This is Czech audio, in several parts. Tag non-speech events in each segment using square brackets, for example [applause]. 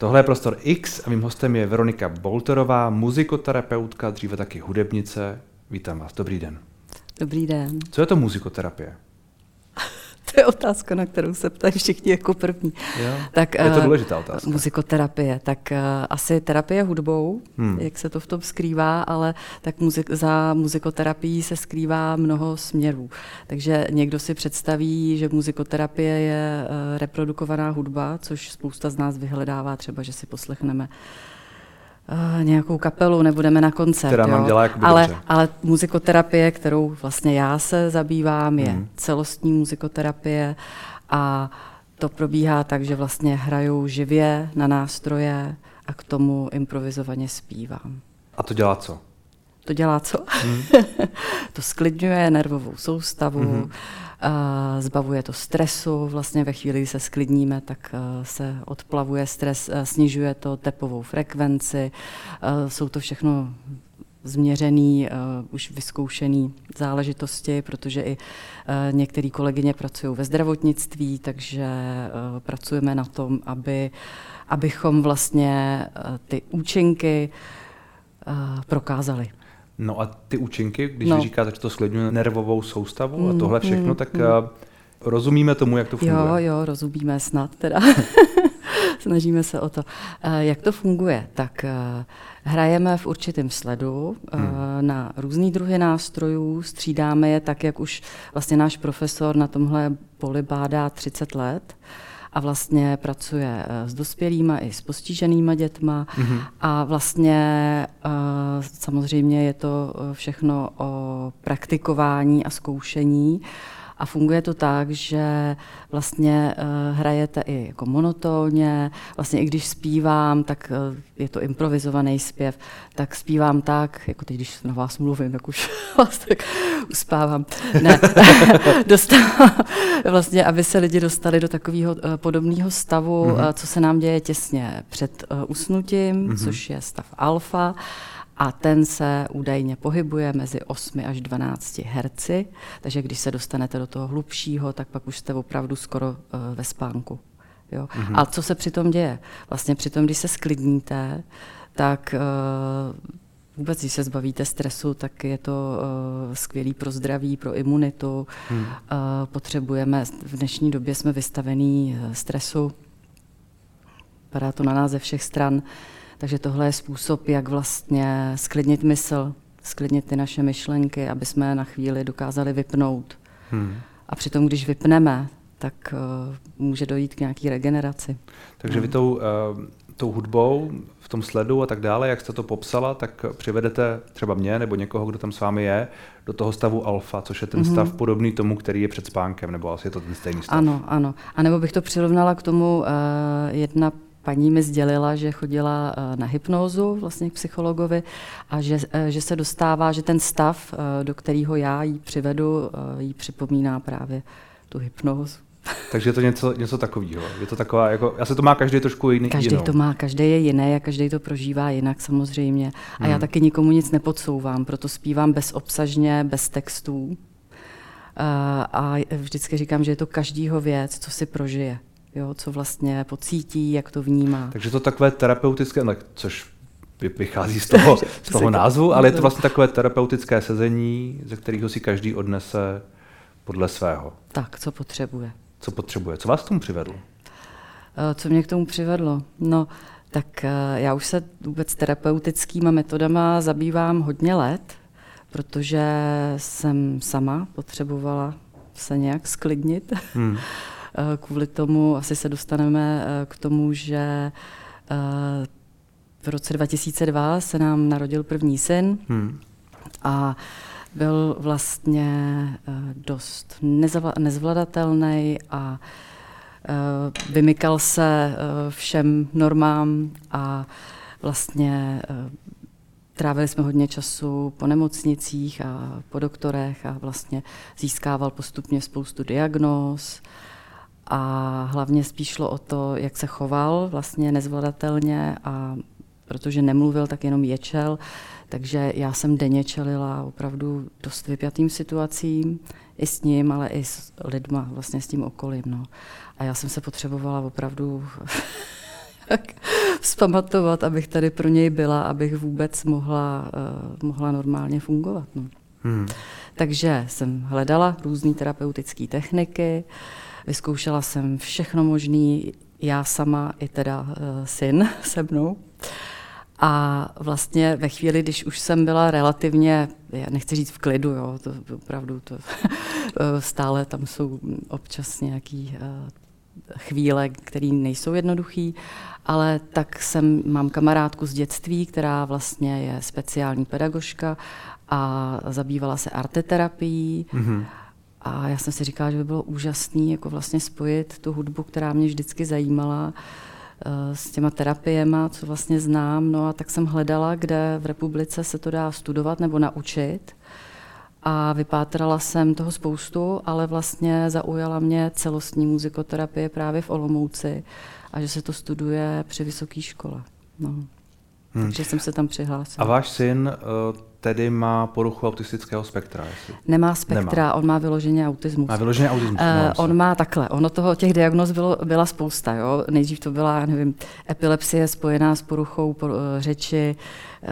Tohle je Prostor X a mým hostem je Veronika Bolterová, muzikoterapeutka, dříve taky hudebnice. Vítám vás, dobrý den. Dobrý den. Co je to muzikoterapie? To je otázka, na kterou se ptají všichni jako první. Jo, tak, je to eh, důležitá otázka. Muzikoterapie, tak uh, asi terapie hudbou, hmm. jak se to v tom skrývá, ale tak muzik, za muzikoterapií se skrývá mnoho směrů. Takže někdo si představí, že muzikoterapie je uh, reprodukovaná hudba, což spousta z nás vyhledává třeba, že si poslechneme uh, uh, nějakou kapelu, nebudeme na koncert. Která nám dělá ale, ale muzikoterapie, kterou vlastně já se zabývám, je hmm. celostní muzikoterapie a to probíhá tak, že vlastně hrajou živě na nástroje a k tomu improvizovaně zpívám. A to dělá co? To dělá co? Hmm. [laughs] to sklidňuje nervovou soustavu, hmm zbavuje to stresu, vlastně ve chvíli, kdy se sklidníme, tak se odplavuje stres, snižuje to tepovou frekvenci, jsou to všechno změřený, už vyzkoušený záležitosti, protože i některé kolegyně pracují ve zdravotnictví, takže pracujeme na tom, aby, abychom vlastně ty účinky prokázali. No a ty účinky, když no. říkáte, že to sklidňuje nervovou soustavu mm, a tohle všechno, mm, tak mm. rozumíme tomu, jak to funguje? Jo, jo, rozumíme snad teda. [laughs] Snažíme se o to. Jak to funguje? Tak hrajeme v určitém sledu hmm. na různý druhy nástrojů, střídáme je tak, jak už vlastně náš profesor na tomhle poli bádá 30 let a vlastně pracuje eh, s dospělými i s postiženýma dětma mm-hmm. a vlastně eh, samozřejmě je to eh, všechno o praktikování a zkoušení a funguje to tak, že vlastně uh, hrajete i jako monotónně, vlastně i když zpívám, tak uh, je to improvizovaný zpěv, tak zpívám tak, jako teď, když na vás mluvím, tak už [laughs] vás tak uspávám. Ne, [laughs] dostávám, vlastně, aby se lidi dostali do takového uh, podobného stavu, mm-hmm. uh, co se nám děje těsně před uh, usnutím, mm-hmm. což je stav alfa a ten se údajně pohybuje mezi 8 až 12 herci, takže když se dostanete do toho hlubšího, tak pak už jste opravdu skoro uh, ve spánku. Jo? Mm-hmm. A co se přitom děje? Vlastně přitom, když se sklidníte, tak uh, vůbec, když se zbavíte stresu, tak je to uh, skvělý pro zdraví, pro imunitu. Hmm. Uh, potřebujeme, v dnešní době jsme vystavení stresu, padá to na nás ze všech stran. Takže tohle je způsob, jak vlastně sklidnit mysl, sklidnit ty naše myšlenky, aby jsme na chvíli dokázali vypnout. Hmm. A přitom, když vypneme, tak uh, může dojít k nějaké regeneraci. Takže vy tou, uh, tou hudbou, v tom sledu a tak dále, jak jste to popsala, tak přivedete třeba mě nebo někoho, kdo tam s vámi je, do toho stavu alfa, což je ten mm-hmm. stav podobný tomu, který je před spánkem, nebo asi je to ten stejný stav. Ano, ano. A nebo bych to přirovnala k tomu, uh, jedna paní mi sdělila, že chodila eh, na hypnózu vlastně k psychologovi a že, eh, že se dostává, že ten stav, eh, do kterého já jí přivedu, jí připomíná právě tu hypnózu. [laughs] Takže je to něco, něco takového. Je to taková, jako, asi to má každý trošku jiný. Každý jinou. to má, každý je jiný a každý to prožívá jinak samozřejmě. A hmm. já taky nikomu nic nepodsouvám, proto zpívám bezobsažně, bez textů. A vždycky říkám, že je to každýho věc, co si prožije jo, co vlastně pocítí, jak to vnímá. Takže to takové terapeutické, což vychází z toho, [laughs] z toho názvu, ale je to vlastně takové terapeutické sezení, ze kterého si každý odnese podle svého. Tak, co potřebuje. Co potřebuje. Co vás k tomu přivedlo? Eh, co mě k tomu přivedlo? No, tak eh, já už se vůbec terapeutickými metodama zabývám hodně let, protože jsem sama potřebovala se nějak sklidnit. Hmm. [laughs] Eh, kvůli tomu asi se dostaneme eh, k tomu, že eh, v roce 2002 se nám narodil první syn hmm. a byl vlastně dost nezvladatelný a vymykal se všem normám a vlastně Trávili jsme hodně času po nemocnicích a po doktorech a vlastně získával postupně spoustu diagnóz a hlavně spíš šlo o to, jak se choval vlastně nezvladatelně a protože nemluvil, tak jenom ječel, takže já jsem denně čelila opravdu dost vypjatým situacím, i s ním, ale i s lidma, vlastně s tím okolím. No. A já jsem se potřebovala opravdu [laughs] vzpamatovat, abych tady pro něj byla, abych vůbec mohla, uh, mohla normálně fungovat. No. Hmm. Takže jsem hledala různé terapeutické techniky, vyzkoušela jsem všechno možné, já sama i teda uh, syn [laughs] se mnou. A vlastně ve chvíli, když už jsem byla relativně, já nechci říct v klidu, jo, to opravdu to, [laughs] stále tam jsou občas nějaký uh, chvíle, které nejsou jednoduché, ale tak jsem, mám kamarádku z dětství, která vlastně je speciální pedagožka a zabývala se arteterapií. Mm-hmm. A já jsem si říkala, že by bylo úžasné jako vlastně spojit tu hudbu, která mě vždycky zajímala, eh, s těma terapiema, co vlastně znám. No a tak jsem hledala, kde v republice se to dá studovat nebo naučit a vypátrala jsem toho spoustu, ale vlastně zaujala mě celostní muzikoterapie právě v Olomouci a že se to studuje při vysoké škole. No. Hmm. Takže jsem se tam přihlásila. A váš syn uh, tedy má poruchu autistického spektra? Jestli... Nemá spektra, Nemá. on má vyloženě autismus. Má vyloženě autismus. Uh, on má takhle, ono toho, těch diagnóz bylo, byla spousta. Jo? Nejdřív to byla, nevím, epilepsie spojená s poruchou por, uh, řeči, uh,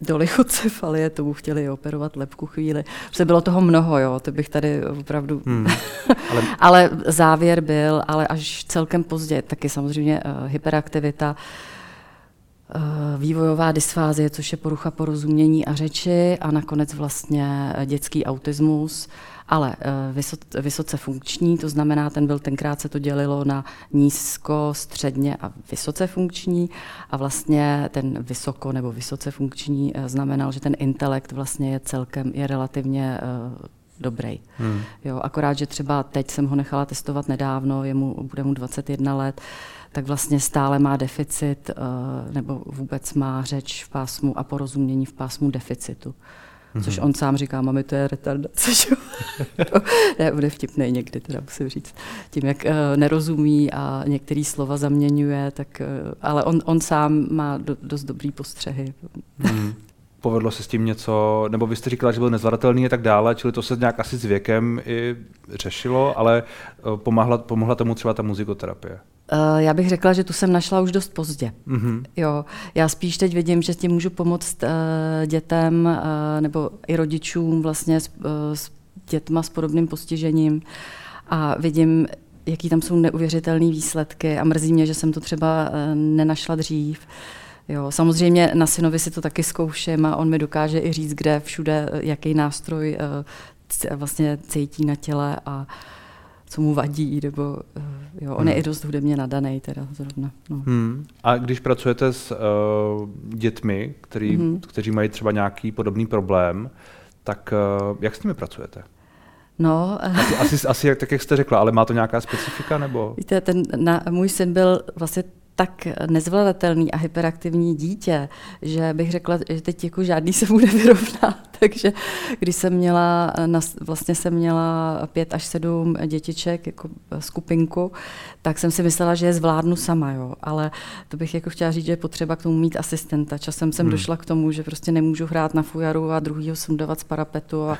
dolichocefalie, tomu chtěli operovat lepku chvíli. Protože bylo toho mnoho, jo, to bych tady opravdu... Hmm. [laughs] Ale... ale závěr byl, ale až celkem pozdě, taky samozřejmě uh, hyperaktivita, uh, vývojová dysfázie, což je porucha porozumění a řeči a nakonec vlastně dětský autismus. Ale eh, vysoce funkční, to znamená, ten byl tenkrát se to dělilo na nízko, středně a vysoce funkční a vlastně ten vysoko nebo vysoce funkční eh, znamenal, že ten intelekt vlastně je celkem, je relativně dobrý. Hmm. Jo, akorát, že třeba teď jsem ho nechala testovat nedávno, jemu, bude mu 21 let, tak vlastně stále má deficit nebo vůbec má řeč v pásmu a porozumění v pásmu deficitu mm-hmm. což on sám říká, mami, to je retardace, [laughs] že ne, bude vtipný někdy, teda musím říct. Tím, jak uh, nerozumí a některé slova zaměňuje, tak, uh, ale on, on sám má do, dost dobrý postřehy. Mm. Povedlo se s tím něco, nebo vy jste říkala, že byl nezvladatelný a tak dále, čili to se nějak asi s věkem i řešilo, ale uh, pomohla, pomohla tomu třeba ta muzikoterapie. Eh, já bych řekla, že tu jsem našla už dost pozdě. Mm-hmm. Jo, já spíš teď vidím, že tím můžu pomoct uh, dětem nebo i rodičům vlastně s, s dětma s podobným postižením a vidím, jaký tam jsou neuvěřitelné výsledky a mrzí mě, že jsem to třeba nenašla dřív. Jo, samozřejmě na synovi si to taky zkouším a on mi dokáže i říct, kde všude, jaký nástroj uh, vlastně cítí na těle a co mu vadí, nebo eh, jo, on hmm. je i dost hudebně nadaný teda zrovna. No. Hmm. A když pracujete s uh, dětmi, který, hmm. kteří mají třeba nějaký podobný problém, tak uh, jak s nimi pracujete? No. Asi, asi, asi tak, jak jste řekla, ale má to nějaká specifika? nebo? [laughs] Víte, ten, na, můj syn byl vlastně tak nezvladatelný a hyperaktivní dítě, že bych řekla, že teď jako žádný se bude vyrovnat. Takže když jsem měla, vlastně jsem měla pět až sedm dětiček jako skupinku, tak jsem si myslela, že je zvládnu sama, jo. Ale to bych jako chtěla říct, že je potřeba k tomu mít asistenta. Časem jsem hmm. došla k tomu, že prostě nemůžu hrát na fujaru a druhýho sundovat z parapetu a,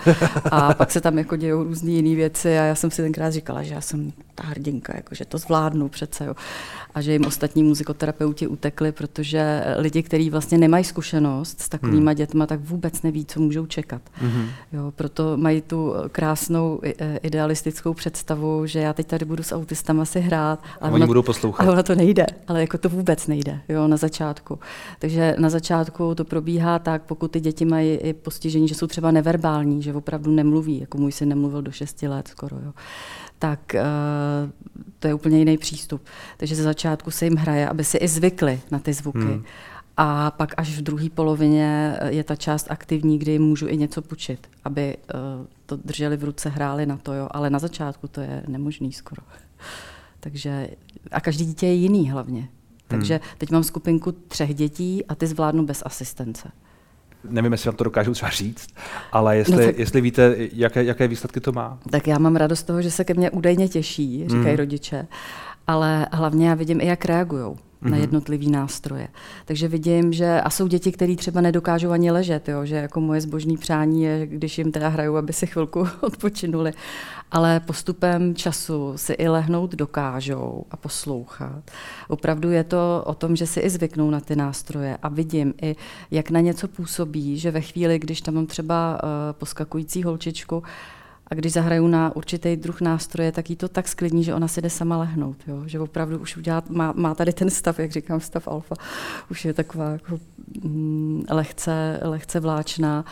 a [laughs] pak se tam jako dějou různé jiné věci a já jsem si tenkrát říkala, že já jsem ta hrdinka, jako, že to zvládnu přece, jo. A že jim ostatní muzikoterapeuti utekli, protože lidi, kteří vlastně nemají zkušenost s takovými hmm. dětma, tak vůbec neví, co můžou čekat. Mm-hmm. Jo, proto mají tu krásnou e, idealistickou představu, že já teď tady budu s autistama si hrát. Ale oni budou poslouchat. Ale ona to nejde, ale jako to vůbec nejde jo, na začátku. Takže na začátku to probíhá tak, pokud ty děti mají i postižení, že jsou třeba neverbální, že opravdu nemluví, jako můj syn nemluvil do 6 let skoro. Jo tak uh, to je úplně jiný přístup. Takže ze začátku se jim hraje, aby si i zvykli na ty zvuky. Hmm. A pak až v druhé polovině eh, je ta část aktivní, kdy můžu i něco pučit, aby uh, to drželi v ruce, hráli na to, jo. ale na začátku to je nemožný skoro. [laughs] Takže, a každý dítě je jiný hlavně. Takže hmm. teď mám skupinku třech dětí a ty zvládnu bez asistence. Nevím, jestli vám to dokážu třeba říct, ale jestli, no tak, jestli víte, jaké, jaké výsledky to má. Tak já mám radost z toho, že se ke mně údajně těší, říkají hmm. rodiče, ale hlavně já vidím i, jak reagují mm-hmm. na jednotlivý nástroje. Takže vidím, že a jsou děti, které třeba nedokážou ani ležet, jo, že jako moje zbožní přání je, když jim teda hrajou, aby si chvilku [laughs] odpočinuli. Ale postupem času si i lehnout dokážou a poslouchat. Opravdu je to o tom, že si i zvyknou na ty nástroje a vidím i, jak na něco působí, že ve chvíli, když tam mám třeba uh, poskakující holčičku, a když zahraju na určitý druh nástroje, tak jí to tak sklidní, že ona si jde sama lehnout. Jo? Že opravdu už udělá, má, má, tady ten stav, jak říkám, stav alfa, už je taková jako, mm, lehce, lehce vláčná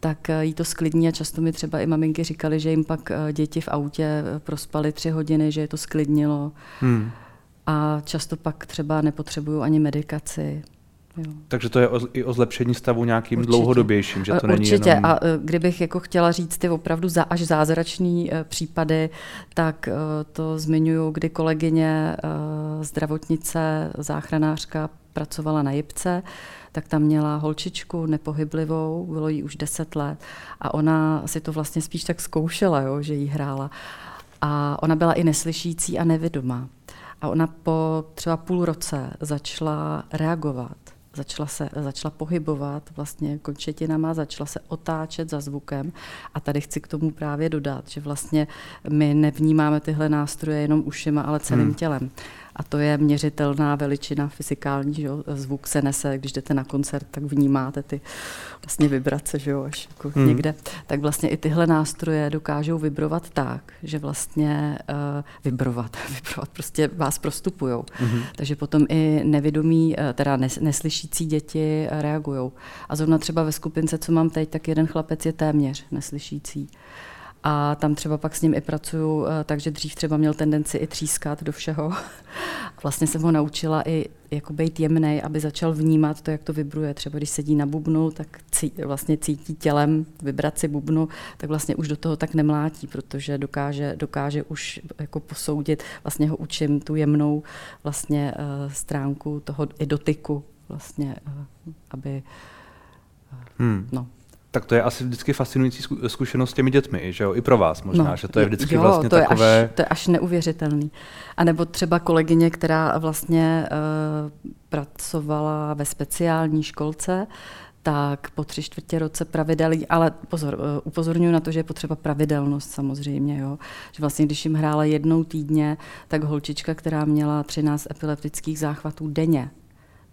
tak jí to sklidní a často mi třeba i maminky říkali, že jim pak eh, děti v autě eh, prospali tři hodiny, že je to sklidnilo. Hmm. A často pak třeba nepotřebují ani medikaci. Jo. Takže to je o, i o zlepšení stavu nějakým Určitě. dlouhodobějším, že to není Určitě. Jenom... A e, kdybych jako chtěla říct ty opravdu za, až zázračný e, případy, tak e, to zmiňuju, kdy kolegyně zdravotnice, záchranářka pracovala na Jipce, tak tam měla holčičku nepohyblivou, bylo jí už 10 let a ona si to vlastně spíš tak zkoušela, jo, že jí hrála. A ona byla i neslyšící a nevědomá. A ona po třeba půl roce začala reagovat začala se začala pohybovat vlastně končetinama, začala se otáčet za zvukem. A tady chci k tomu právě dodat, že vlastně my nevnímáme tyhle nástroje jenom ušima, ale celým hmm. tělem a to je měřitelná veličina fyzikální, že jo? zvuk se nese, když jdete na koncert, tak vnímáte ty vlastně vibrace, že jo, až jako hmm. někde, tak vlastně i tyhle nástroje dokážou vibrovat tak, že vlastně uh, vibrovat, [laughs] vibrovat, prostě vás prostupujou. Hmm. Takže potom i nevědomí, uh, teda nes, neslyšící děti uh, reagují. A zrovna třeba ve skupince, co mám teď, tak jeden chlapec je téměř neslyšící. A tam třeba pak s ním i pracuju, eh, takže dřív třeba měl tendenci i třískat do všeho. [laughs] Vlastně jsem ho naučila i jako být jemnej, aby začal vnímat to, jak to vibruje. Třeba když sedí na bubnu, tak cí, vlastně cítí tělem vibraci bubnu, tak vlastně už do toho tak nemlátí, protože dokáže, dokáže už jako posoudit, vlastně ho učím tu jemnou vlastně uh, stránku toho i dotyku, vlastně, uh, aby uh, hmm. no, tak to je asi vždycky fascinující zkušenost s těmi dětmi, že jo? I pro vás možná, no, že to je vždycky jo, vlastně to takové... Je až, to je až neuvěřitelný. A nebo třeba kolegyně, která vlastně uh, pracovala ve speciální školce, tak po tři čtvrtě roce pravidelný, ale pozor, uh, upozorňuji na to, že je potřeba pravidelnost samozřejmě, jo? že vlastně když jim hrála jednou týdně, tak holčička, která měla 13 epileptických záchvatů denně,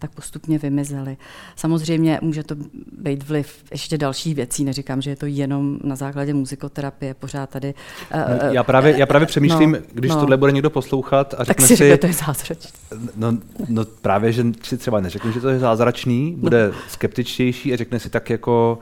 tak postupně vymizely. Samozřejmě může to být vliv ještě dalších věcí, neříkám, že je to jenom na základě muzikoterapie, pořád tady. Uh, já, právě, já právě přemýšlím, no, když no, tohle bude někdo poslouchat a řekne tak si, si, že to je zázračný. No, no právě, že si třeba neřekne, že to je zázračný, bude no. skeptičtější a řekne si tak jako,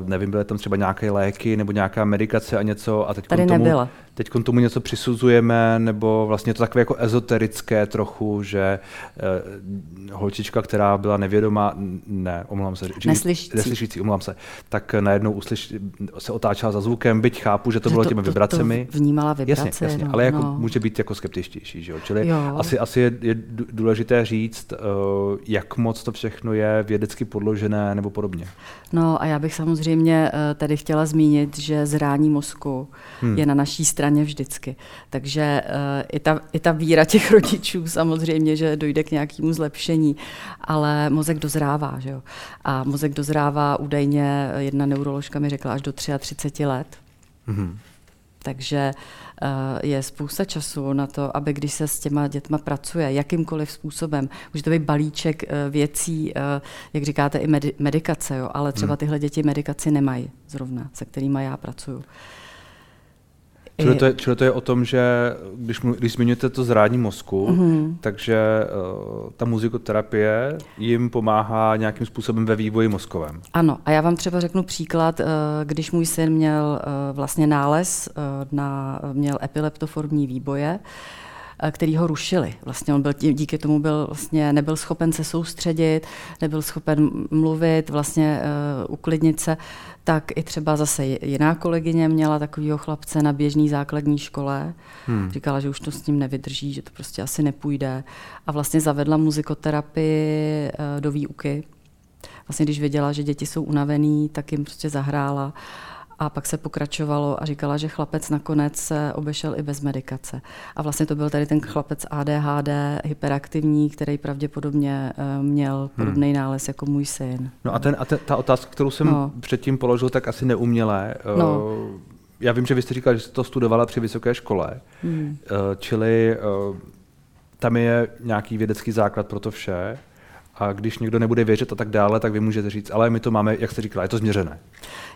uh, nevím, byly tam třeba nějaké léky nebo nějaká medikace a něco a teď Tady tomu, nebyla. teď tomu něco přisuzujeme, nebo vlastně to takové jako ezoterické trochu, že uh, holčička, která byla nevědomá, ne, omlouvám se, neslyšící, neslyšící omlouvám se, tak najednou uslyš, se otáčela za zvukem, byť chápu, že to že bylo to, těmi vibracemi. To, to vnímala vibrace. Jasně, jasně no, ale jako no. může být jako skeptičtější, že jo? Čili jo. asi, asi je, je důležité říct, uh, jak moc to všechno je vědecky podložené nebo podobně. No a já bych samozřejmě uh, tady chtěla zmínit, že zrání mozku hmm. je na naší straně vždycky. Takže uh, i, ta, i ta víra těch [laughs] rodičů samozřejmě, že dojde k nějakému zlepšení, ale mozek dozrává. Že jo? A mozek dozrává údajně, jedna neuroložka mi řekla, až do 33 let. Hmm. Takže eh, je spousta času na to, aby když se s těma dětma pracuje, jakýmkoliv způsobem, může to být balíček eh, věcí, eh, jak říkáte, i medikace, jo, ale třeba hmm. tyhle děti medikaci nemají zrovna, se kterými já pracuju. Čili to, je, čili to je o tom, že když, když zmiňujete to zrádní mozku, mm-hmm. takže uh, ta muzikoterapie jim pomáhá nějakým způsobem ve vývoji mozkovém. Ano, a já vám třeba řeknu příklad, uh, když můj syn měl uh, vlastně nález, uh, na, měl epileptoformní výboje, který ho rušili. Vlastně on byl díky tomu byl vlastně nebyl schopen se soustředit, nebyl schopen mluvit, vlastně uh, uklidnit se, tak i třeba zase jiná kolegyně měla takového chlapce na běžné základní škole. Hmm. Říkala, že už to s ním nevydrží, že to prostě asi nepůjde. A vlastně zavedla muzikoterapii uh, do výuky. Vlastně když věděla, že děti jsou unavený, tak jim prostě zahrála A pak se pokračovalo a říkala, že chlapec nakonec se obešel i bez medikace. A vlastně to byl tady ten chlapec ADHD, hyperaktivní, který pravděpodobně eh, měl podobný hmm. nález jako můj syn. No a, ten, a ten, ta otázka, kterou jsem no. předtím položil, tak asi neumělé. No. Já vím, že vy jste říkal, že jste to studovala při vysoké škole, hmm. čili tam je nějaký vědecký základ pro to vše. A když někdo nebude věřit a tak dále, tak vy můžete říct, ale my to máme, jak jste říkala, je to změřené.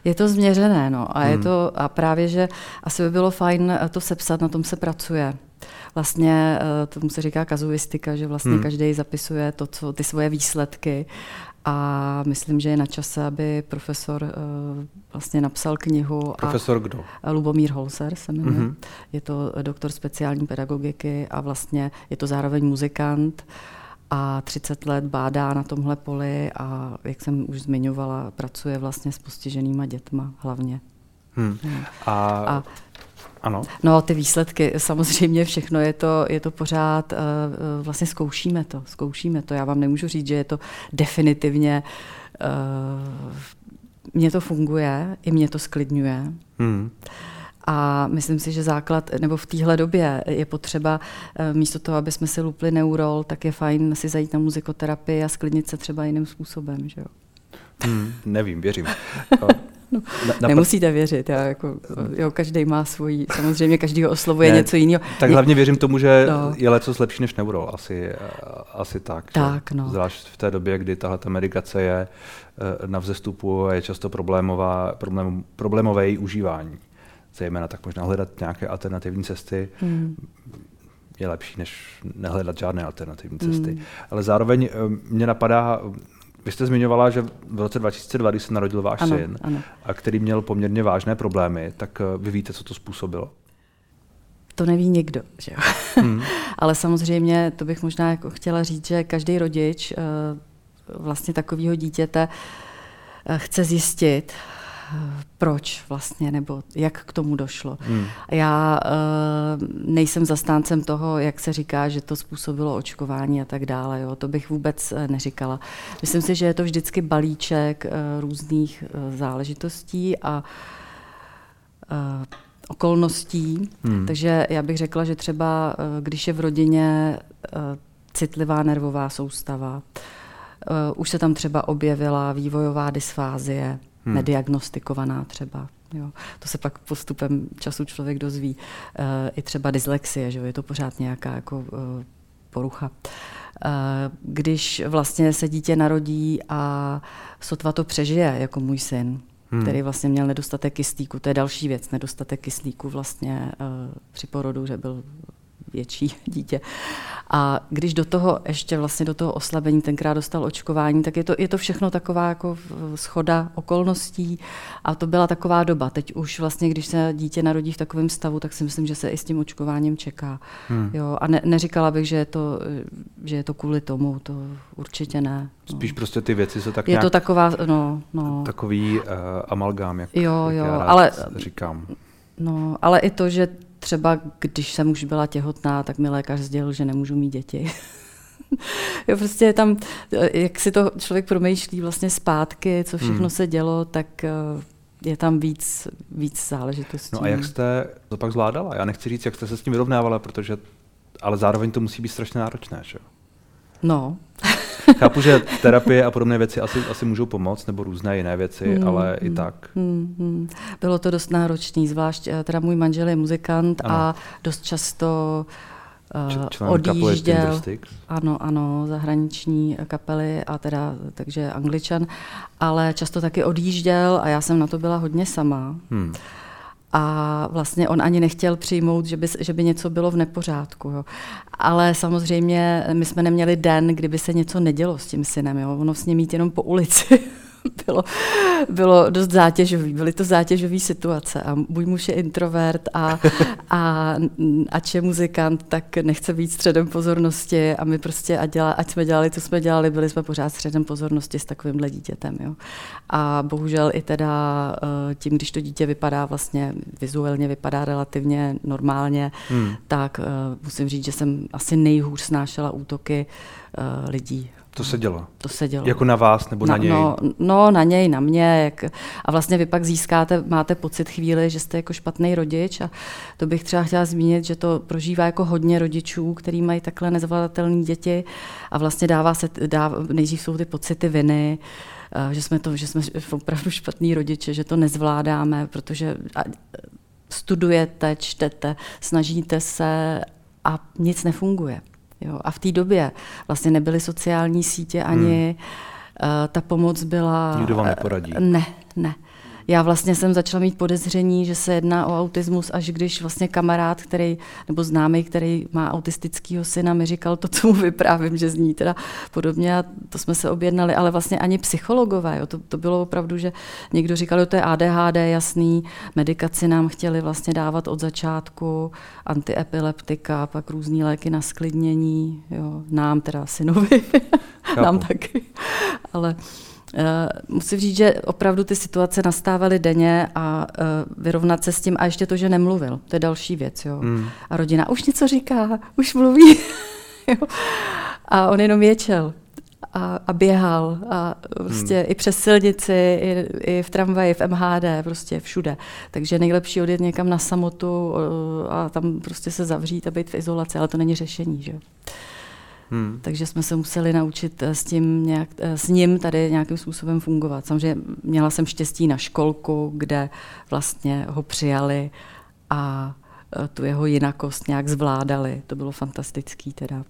Je to změřené, no. A, hmm. je to, a právě, že asi by bylo fajn to sepsat, na tom se pracuje. Vlastně eh, tomu se říká kazuistika, že vlastně hmm. každý zapisuje to, co, ty svoje výsledky a myslím, že je na čase, aby profesor uh, vlastně napsal knihu. Profesor a, kdo? Lubomír Holzer se jmenuje. Mm-hmm. Je to doktor speciální pedagogiky a vlastně je to zároveň muzikant a 30 let bádá na tomhle poli a, jak jsem už zmiňovala, pracuje vlastně s postiženýma dětma hlavně. Hmm. A, a ano. No, ty výsledky, samozřejmě všechno je to, je to pořád, uh, vlastně zkoušíme to, zkoušíme to. Já vám nemůžu říct, že je to definitivně, uh, mně to funguje, i mě to sklidňuje. Hmm. A myslím si, že základ, nebo v téhle době je potřeba, místo toho, aby jsme si lupli neurol, tak je fajn si zajít na muzikoterapii a sklidnit se třeba jiným způsobem. Že jo? Hmm, nevím, věřím. [laughs] No, na, nemusíte věřit, já jako, jo, každý má svůj, samozřejmě každý oslovuje ne, něco jiného. Tak hlavně věřím tomu, že no. je leco lepší než neurol, asi, asi tak. Tak, no. Zvlášť v té době, kdy tahle medikace je eh, na vzestupu a je často problémová, problém, problémové její užívání. Zejména tak možná hledat nějaké alternativní cesty hmm. je lepší, než nehledat žádné alternativní cesty. Hmm. Ale zároveň eh, mě napadá vy jste zmiňovala, že v roce 2002, když se narodil váš ano, syn, ano. a který měl poměrně vážné problémy, tak eh, vy víte, co to způsobilo? To neví nikdo, že jo? Hmm. [laughs] Ale samozřejmě, to bych možná jako chtěla říct, že každý rodič eh, vlastně takového dítěte chce zjistit, proč vlastně, nebo jak k tomu došlo. Hmm. Já uh, nejsem zastáncem toho, jak se říká, že to způsobilo očkování a tak dále. Jo. To bych vůbec uh, neříkala. Myslím si, že je to vždycky balíček uh, různých uh, záležitostí a uh, okolností. Hmm. Takže já bych řekla, že třeba, uh, když je v rodině uh, citlivá nervová soustava, uh, už se tam třeba objevila vývojová dysfázie, hmm. nediagnostikovaná třeba. Jo. To se pak postupem času člověk dozví. E, I třeba dyslexie, že jo? je to pořád nějaká jako, e, porucha. E, když vlastně se dítě narodí a sotva to přežije, jako můj syn, hmm. který vlastně měl nedostatek kyslíku, to je další věc, nedostatek kyslíku vlastně e, při porodu, že byl větší [laughs] dítě. A když do toho ještě vlastně do toho oslabení tenkrát dostal očkování, tak je to, je to všechno taková jako schoda okolností a to byla taková doba. Teď už vlastně, když se dítě narodí v takovém stavu, tak si myslím, že se i s tím očkováním čeká. Hmm. Jo, a ne, neříkala bych, že je, to, že je to kvůli tomu, to určitě ne. No. Spíš prostě ty věci jsou tak Je to taková, no, no. Takový uh, amalgám, jak, jo, jak jo, já ale, říkám. No, ale i to, že třeba když jsem už byla těhotná, tak mi lékař sdělil, že nemůžu mít děti. [laughs] jo, prostě je tam, jak si to člověk promýšlí vlastně zpátky, co všechno hmm. se dělo, tak eh, je tam víc, víc záležitostí. No a jak jste to pak zvládala? Já nechci říct, jak jste se s tím vyrovnávala, protože ale zároveň to musí být strašně náročné, že? No. [laughs] [laughs] Chápu, že terapie a podobné věci asi, asi můžou pomoct, nebo různé jiné věci, hmm, ale hmm, i tak. Hmm, hmm. Bylo to dost náročné, zvlášť eh, teda můj manžel je muzikant ano. a dost často uh, odjížděl. Ano, ano, zahraniční kapely a teda, takže angličan, ale často taky odjížděl a já jsem na to byla hodně sama. Hmm a vlastně on ani nechtěl přijmout, že by, že by něco bylo v nepořádku. Jo. Ale samozřejmě my jsme neměli den, kdyby se něco nedělo s tím synem. Jo. Ono s ním mít jenom po ulici. [laughs] [laughs] bylo, bylo dost zátěžový, byly to zátěžové situace a můj muž je introvert a, a ač je muzikant, tak nechce být středem pozornosti a my prostě, ať, děla, ať jsme dělali, co jsme dělali, byli jsme pořád středem pozornosti s takovýmhle dítětem. Jo. A bohužel i teda eh, tím, když to dítě vypadá vlastně, vizuálně vypadá relativně normálně, hmm. tak uh, musím říct, že jsem asi nejhůř snášela útoky uh, lidí To se dělo. To se dělo. Jako na vás nebo na, na něj? No, no, na něj, na mě. Jak, a vlastně vy pak získáte, máte pocit chvíli, že jste jako špatný rodič a to bych třeba chtěla zmínit, že to prožívá jako hodně rodičů, který mají takhle nezvladatelné děti a vlastně dává se, dá, nejdřív jsou ty pocity viny, eh, že jsme to, že jsme opravdu špatní rodiče, že to nezvládáme, protože studujete, čtete, snažíte se a nic nefunguje. Jo. A v té době vlastně nebyly sociální sítě ani hmm. uh, ta pomoc byla... Nikdo vám neporadí. Ne, ne. Já vlastně jsem začala mít podezření, že se jedná o autismus, až když vlastně kamarád, který, nebo známý, který má autistického syna, mi říkal to, co mu vyprávím, že zní teda podobně a to jsme se objednali, ale vlastně ani psychologové, jo, to, to bylo opravdu, že někdo říkal, že to je ADHD, jasný, medikaci nám chtěli vlastně dávat od začátku, antiepileptika, pak různé léky na sklidnění, jo, nám teda synovi, [laughs] nám taky, ale musím říct, že opravdu ty situace nastávaly denně a uh, vyrovnat se s tím a ještě to, že nemluvil, to je další věc. Jo. Hmm. A rodina už něco říká, už mluví. [laughs] a on jenom ječel a, a běhal a prostě hmm. i přes silnici, i, i v tramvaji, v MHD, prostě všude. Takže nejlepší odjet někam na samotu a tam prostě se zavřít a být v izolaci, ale to není řešení. Že? Hmm. Takže jsme se museli naučit eh, s, tím nějak, eh, s ním tady nějakým způsobem fungovat. Samozřejmě měla jsem štěstí na školku, kde vlastně ho přijali a eh, tu jeho jinakost nějak zvládali. To bylo fantastický teda.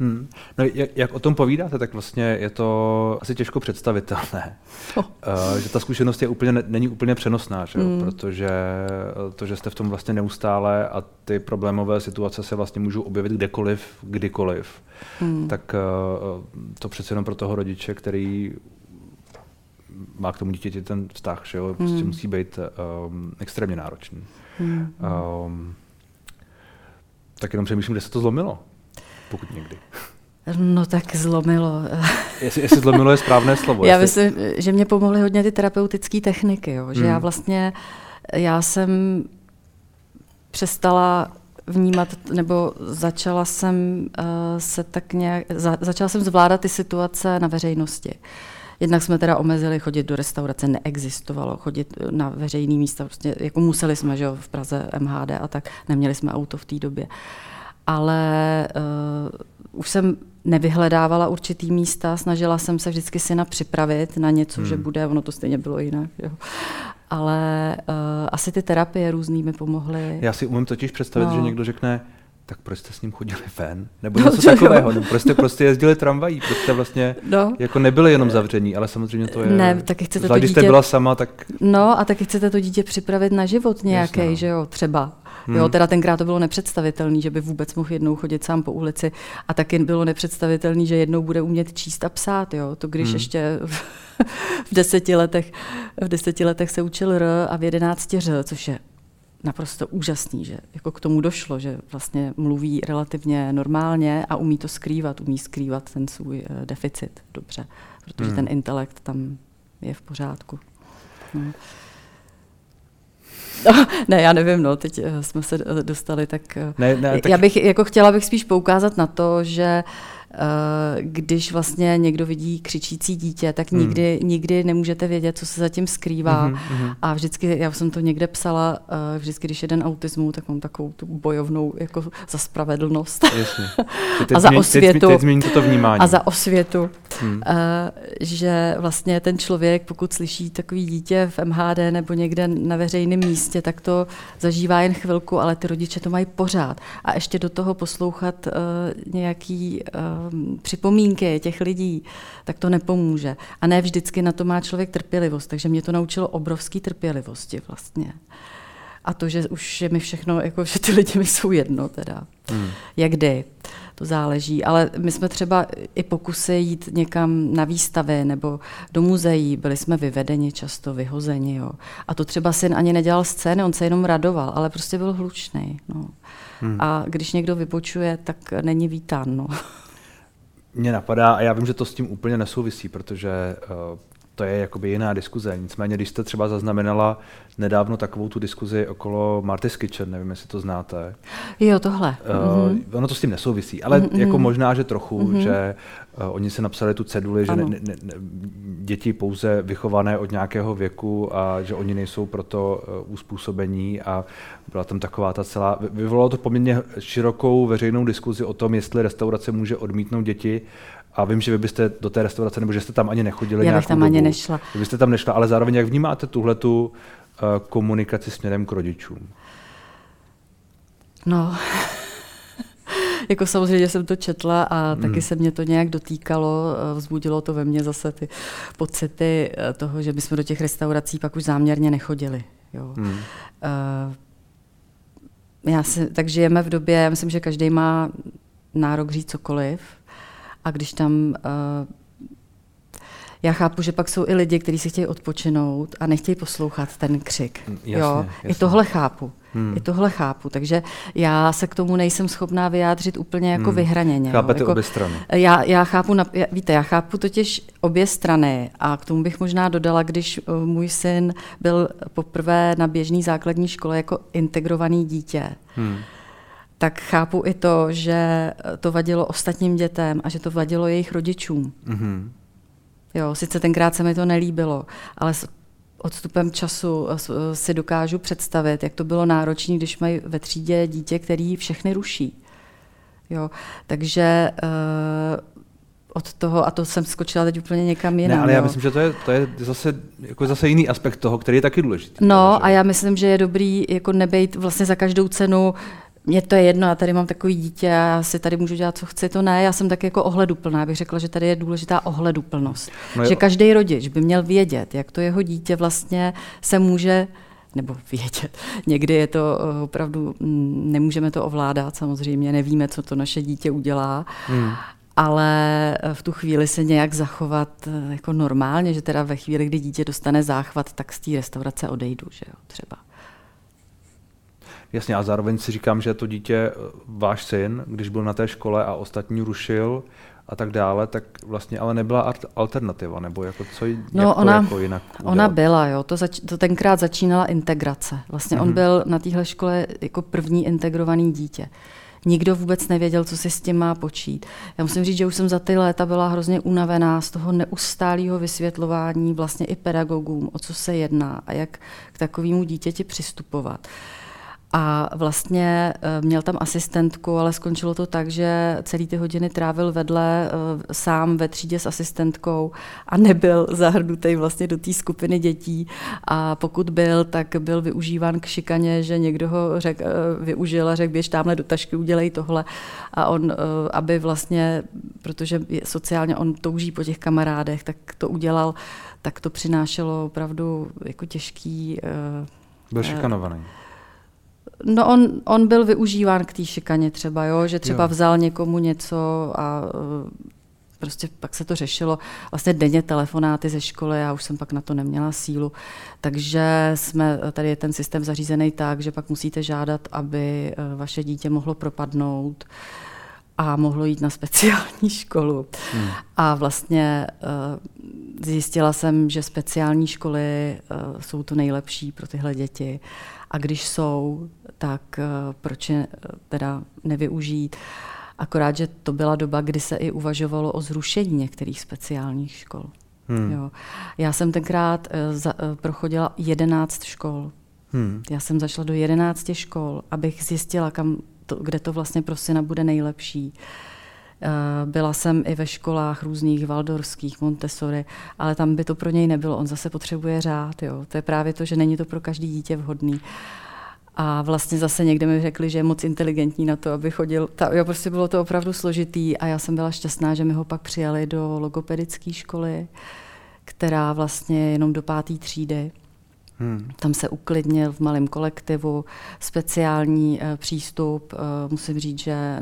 Hmm. No, jak, jak o tom povídáte, tak vlastně je to asi těžko představitelné. Oh. [laughs] Uh, že ta zkušenost je úplně, není úplně přenosná, že? Hmm. protože to, že jste v tom vlastně neustále a ty problémové situace se vlastně můžou objevit kdekoliv, kdykoliv, hmm. tak uh, to přece jenom pro toho rodiče, který má k tomu dítěti ten vztah, že jo, prostě hmm. musí být um, extrémně náročný. Hmm. Um, tak jenom přemýšlím, kde se to zlomilo pokud někdy. No tak zlomilo. jestli, jestli zlomilo je správné slovo. Já jestli... myslím, že mě pomohly hodně ty terapeutické techniky, jo? že hmm. já vlastně, já jsem přestala vnímat, nebo začala jsem uh, se tak nějak, za, začala jsem zvládat ty situace na veřejnosti. Jednak jsme teda omezili chodit do restaurace, neexistovalo chodit na veřejný místa, prostě jako museli jsme, že jo, v Praze MHD a tak, neměli jsme auto v té době. Ale uh, už jsem nevyhledávala určitý místa, snažila jsem se vždycky syna připravit na něco, hmm. že bude, ono to stejně bylo jinak. Jo. Ale uh, asi ty terapie různý mi pomohly. Já si umím totiž představit, no. že někdo řekne, tak proč jste s ním chodili ven? Nebo něco no, takového. Nebo proč jste prostě jezdili tramvají? Proč jste vlastně no. jako nebyli jenom zavření, ale samozřejmě to je... Ne, taky chcete zvlášť, to dítě... když jste byla sama, tak... No a taky chcete to dítě připravit na život nějaký, no. že jo, třeba. Hmm. Jo, teda tenkrát to bylo nepředstavitelné, že by vůbec mohl jednou chodit sám po ulici a taky bylo nepředstavitelné, že jednou bude umět číst a psát. Jo. To když hmm. ještě v deseti, letech, v deseti letech se učil R a v jedenácti R, což je naprosto úžasný, že jako k tomu došlo, že vlastně mluví relativně normálně a umí to skrývat, umí skrývat ten svůj uh, deficit dobře, protože hmm. ten intelekt tam je v pořádku. No. No, ne, já nevím, no, teď eh, jsme se dostali, tak, eh, ne, ne, tak... já bych jako chtěla bych spíš poukázat na to, že uh, Eh, když vlastně někdo vidí křičící dítě, tak hmm. nikdy, nikdy nemůžete vědět, co se zatím skrývá. Hmm, hmm. A vždycky, já jsem to někde psala, eh, vždycky, když jeden autismu, tak mám takovou tu bojovnou jako za spravedlnost. [laughs] A za osvětu. Teď, teď to vnímání. A za osvětu. Hmm. Eh, že vlastně ten člověk, pokud slyší takový dítě v MHD nebo někde na veřejném místě, tak to zažívá jen chvilku, ale ty rodiče to mají pořád. A ještě do toho poslouchat nějaký připomínky těch lidí, tak to nepomůže. A ne vždycky na to má člověk trpělivost, takže mě to naučilo obrovský trpělivosti vlastně. A to, že už je mi všechno, jako, že ty lidi mi jsou jedno teda. Hmm. Jak kdy, to záleží. Ale my jsme třeba i pokusy jít někam na výstavy nebo do muzeí, byli jsme vyvedeni často, vyhozeni. Jo. A to třeba syn ani nedělal scény, on se jenom radoval, ale prostě byl hlučný. No. Hmm. A když někdo vypočuje, tak není vítán. No. Mě napadá, a já vím, že to s tím úplně nesouvisí, protože uh, to je jakoby jiná diskuze. Nicméně, když jste třeba zaznamenala nedávno takovou tu diskuzi okolo Marty's Kitchen, nevím, jestli to znáte. Jo, tohle. Uh, mm-hmm. Ono to s tím nesouvisí, ale mm-hmm. jako možná, že trochu, mm-hmm. že uh, oni se napsali tu ceduli, že ne, ne, ne, děti pouze vychované od nějakého věku a že oni nejsou proto uh, uspůsobení a byla tam taková ta celá, vyvolalo to poměrně širokou veřejnou diskuzi o tom, jestli restaurace může odmítnout děti a vím, že vy byste do té restaurace, nebo že jste tam ani nechodili Já bych tam dobu. ani nešla. Vy byste tam nešla, ale zároveň jak vnímáte tuhle tu uh, komunikaci směrem k rodičům? No, [laughs] jako samozřejmě jsem to četla a hmm. taky se mě to nějak dotýkalo, eh, vzbudilo to ve mně zase ty pocity eh, toho, že bychom do těch restaurací pak už záměrně nechodili. Jo. Hmm. Uh, já si, tak žijeme v době, já myslím, že každý má nárok říct cokoliv, a když tam uh, já chápu, že pak jsou i lidi, kteří si chtějí odpočinout a nechtějí poslouchat ten křik. Mm, jasně, jo? Jasně. I tohle chápu. Hmm. I tohle chápu. Takže já se k tomu nejsem schopná vyjádřit úplně jako hmm. vyhraněně. Chápete jako, obě strany. Já, já chápu, na, já, víte, já chápu totiž obě strany a k tomu bych možná dodala, když uh, můj syn byl poprvé na běžné základní škole jako integrovaný dítě, hmm tak chápu i to, že to vadilo ostatním dětem a že to vadilo jejich rodičům. Mm-hmm. Jo, sice tenkrát se mi to nelíbilo, ale s odstupem času si dokážu představit, jak to bylo náročné, když mají ve třídě dítě, který všechny ruší. Jo, takže uh, od toho, a to jsem skočila teď úplně někam jinam. Ne, ale jo. já myslím, že to je, to je zase, jako zase jiný aspekt toho, který je taky důležitý. No a já myslím, že je dobrý jako nebejt vlastně za každou cenu mně to je jedno, já tady mám takový dítě a já si tady můžu dělat, co chci, to ne, já jsem tak jako ohleduplná, bych řekla, že tady je důležitá ohleduplnost. No že každý rodič by měl vědět, jak to jeho dítě vlastně se může nebo vědět. [laughs] Někdy je to eh, opravdu, mm, nemůžeme to ovládat, samozřejmě nevíme, co to naše dítě udělá, hmm. ale eh, v tu chvíli se nějak zachovat eh, jako normálně, že teda ve chvíli, kdy dítě dostane záchvat, tak z té restaurace odejdu, že jo, třeba. Jasně, a zároveň si říkám, že to dítě, eh, váš syn, když byl na té škole a ostatní rušil a tak dále, tak vlastně ale nebyla alternativa, nebo jako co no, jak ona, to jako jinak udělat? Ona byla, jo, to, zač, to tenkrát začínala integrace. Vlastně mm-hmm. on mhm. byl na téhle škole jako první integrovaný dítě. Nikdo vůbec nevěděl, co si s tím má počít. Já musím říct, že už jsem za ty léta byla hrozně unavená z toho neustálého vysvětlování vlastně i pedagogům, o co se jedná a jak k takovému dítěti přistupovat. Uh, a vlastně eh, měl tam asistentku, ale skončilo to tak, že celý ty hodiny trávil vedle eh, sám ve třídě s asistentkou a nebyl zahrnutý vlastně do té skupiny dětí. A pokud byl, tak byl využíván k šikaně, že někdo ho řek, eh, využil a řekl, běž tamhle do tašky, udělej tohle. A on, aby vlastně, protože sociálně on touží po těch kamarádech, tak to udělal, tak to přinášelo opravdu jako těžký... Byl šikanovaný. No on, on byl využíván k té šikaně třeba, jo? že třeba jo. vzal někomu něco a e, prostě pak se to řešilo. Vlastně denně telefonáty ze školy, já už jsem pak na to neměla sílu. Takže jsme, tady je ten systém zařízený tak, že pak musíte žádat, aby e, vaše dítě mohlo propadnout a mohlo jít na speciální školu. Hmm. A vlastně e, zjistila jsem, že speciální školy jsou to nejlepší pro tyhle děti. A když jsou, tak eh, proč je eh, teda nevyužít? Akorát, že to byla doba, kdy se i uvažovalo o zrušení některých speciálních škol. Hmm. Jo. Já jsem tenkrát uh, za, prochodila 11 škol. Hmm. Já jsem zašla do 11 škol, abych zjistila, kam to, kde to vlastně pro syna bude nejlepší. Uh, byla jsem i ve školách různých valdorských, Montessori, ale tam by to pro něj nebylo. On zase potřebuje řád. Jo. To je právě to, že není to pro každý dítě vhodný. A vlastně zase někde mi řekli, že je moc inteligentní na to, aby chodil. Ta, jo, prostě bylo to opravdu složitý a já jsem byla šťastná, že mi ho pak přijali do logopedické školy, která vlastně je jenom do páté třídy. Hmm. Tam se uklidnil v malém kolektivu, speciální e, přístup. E, musím říct, že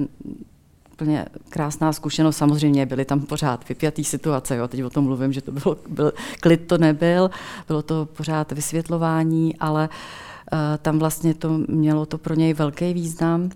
úplně krásná zkušenost. Samozřejmě byly tam pořád vypjatý situace, jo. teď o tom mluvím, že to bylo, byl, klid to nebyl, bylo to pořád vysvětlování, ale uh, tam vlastně to mělo to pro něj velký význam.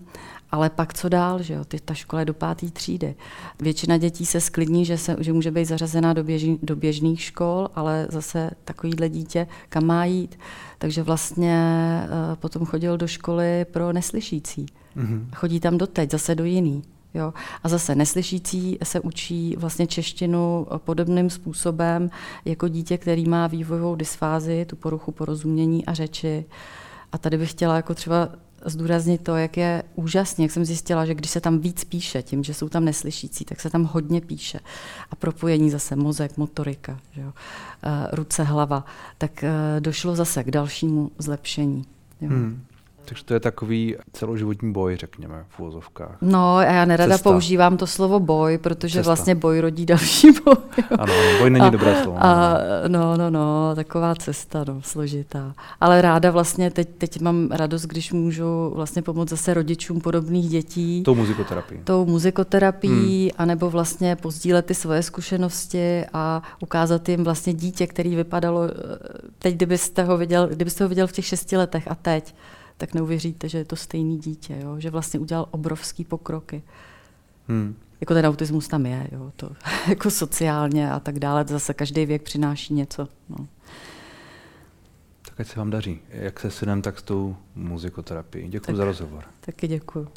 Ale pak co dál, že jo? Ty, ta škola je do páté třídy. Většina dětí se sklidní, že, se, že může být zařazená do, běžný, do běžných škol, ale zase takovýhle dítě, kam má jít. Takže vlastně uh, potom chodil do školy pro neslyšící. Mm-hmm. Chodí tam doteď, zase do jiný. Jo. A zase neslyšící se učí vlastně češtinu podobným způsobem jako dítě, který má vývojovou dysfázi, tu poruchu porozumění a řeči. A tady bych chtěla jako třeba zdůraznit to, jak je úžasně, jak jsem zjistila, že když se tam víc píše, tím, že jsou tam neslyšící, tak se tam hodně píše. A propojení zase mozek, motorika, že jo, eh, ruce, hlava, tak eh, došlo zase k dalšímu zlepšení. Jo. Hmm. Takže to je takový celoživotní boj, řekněme, v úvozovkách. No, a já nerada Cesta. používám to slovo boj, protože Cesta. vlastně boj rodí další [laughs] boj. Ano, boj není a, dobré slovo. A, no, no, no, taková cesta, no, složitá. Ale ráda vlastně, teď, teď mám radost, když můžu vlastně pomoct zase rodičům podobných dětí. Tou muzikoterapií. Tou muzikoterapií, hmm. anebo vlastně pozdílet ty svoje zkušenosti a ukázat jim vlastně dítě, který vypadalo, eh, teď kdybyste ho viděl, kdybyste ho viděl v těch šesti letech a teď, tak neuvěříte, že je to stejný dítě, jo? že vlastně udělal obrovský pokroky. Hmm. Jako ten autismus tam je, jo? To, [laughs] jako sociálně a tak dále, zase každý věk přináší něco. No. Tak ať se vám daří, jak se synem, tak s tou muzikoterapií. Děkuji za rozhovor. Taky děkuji.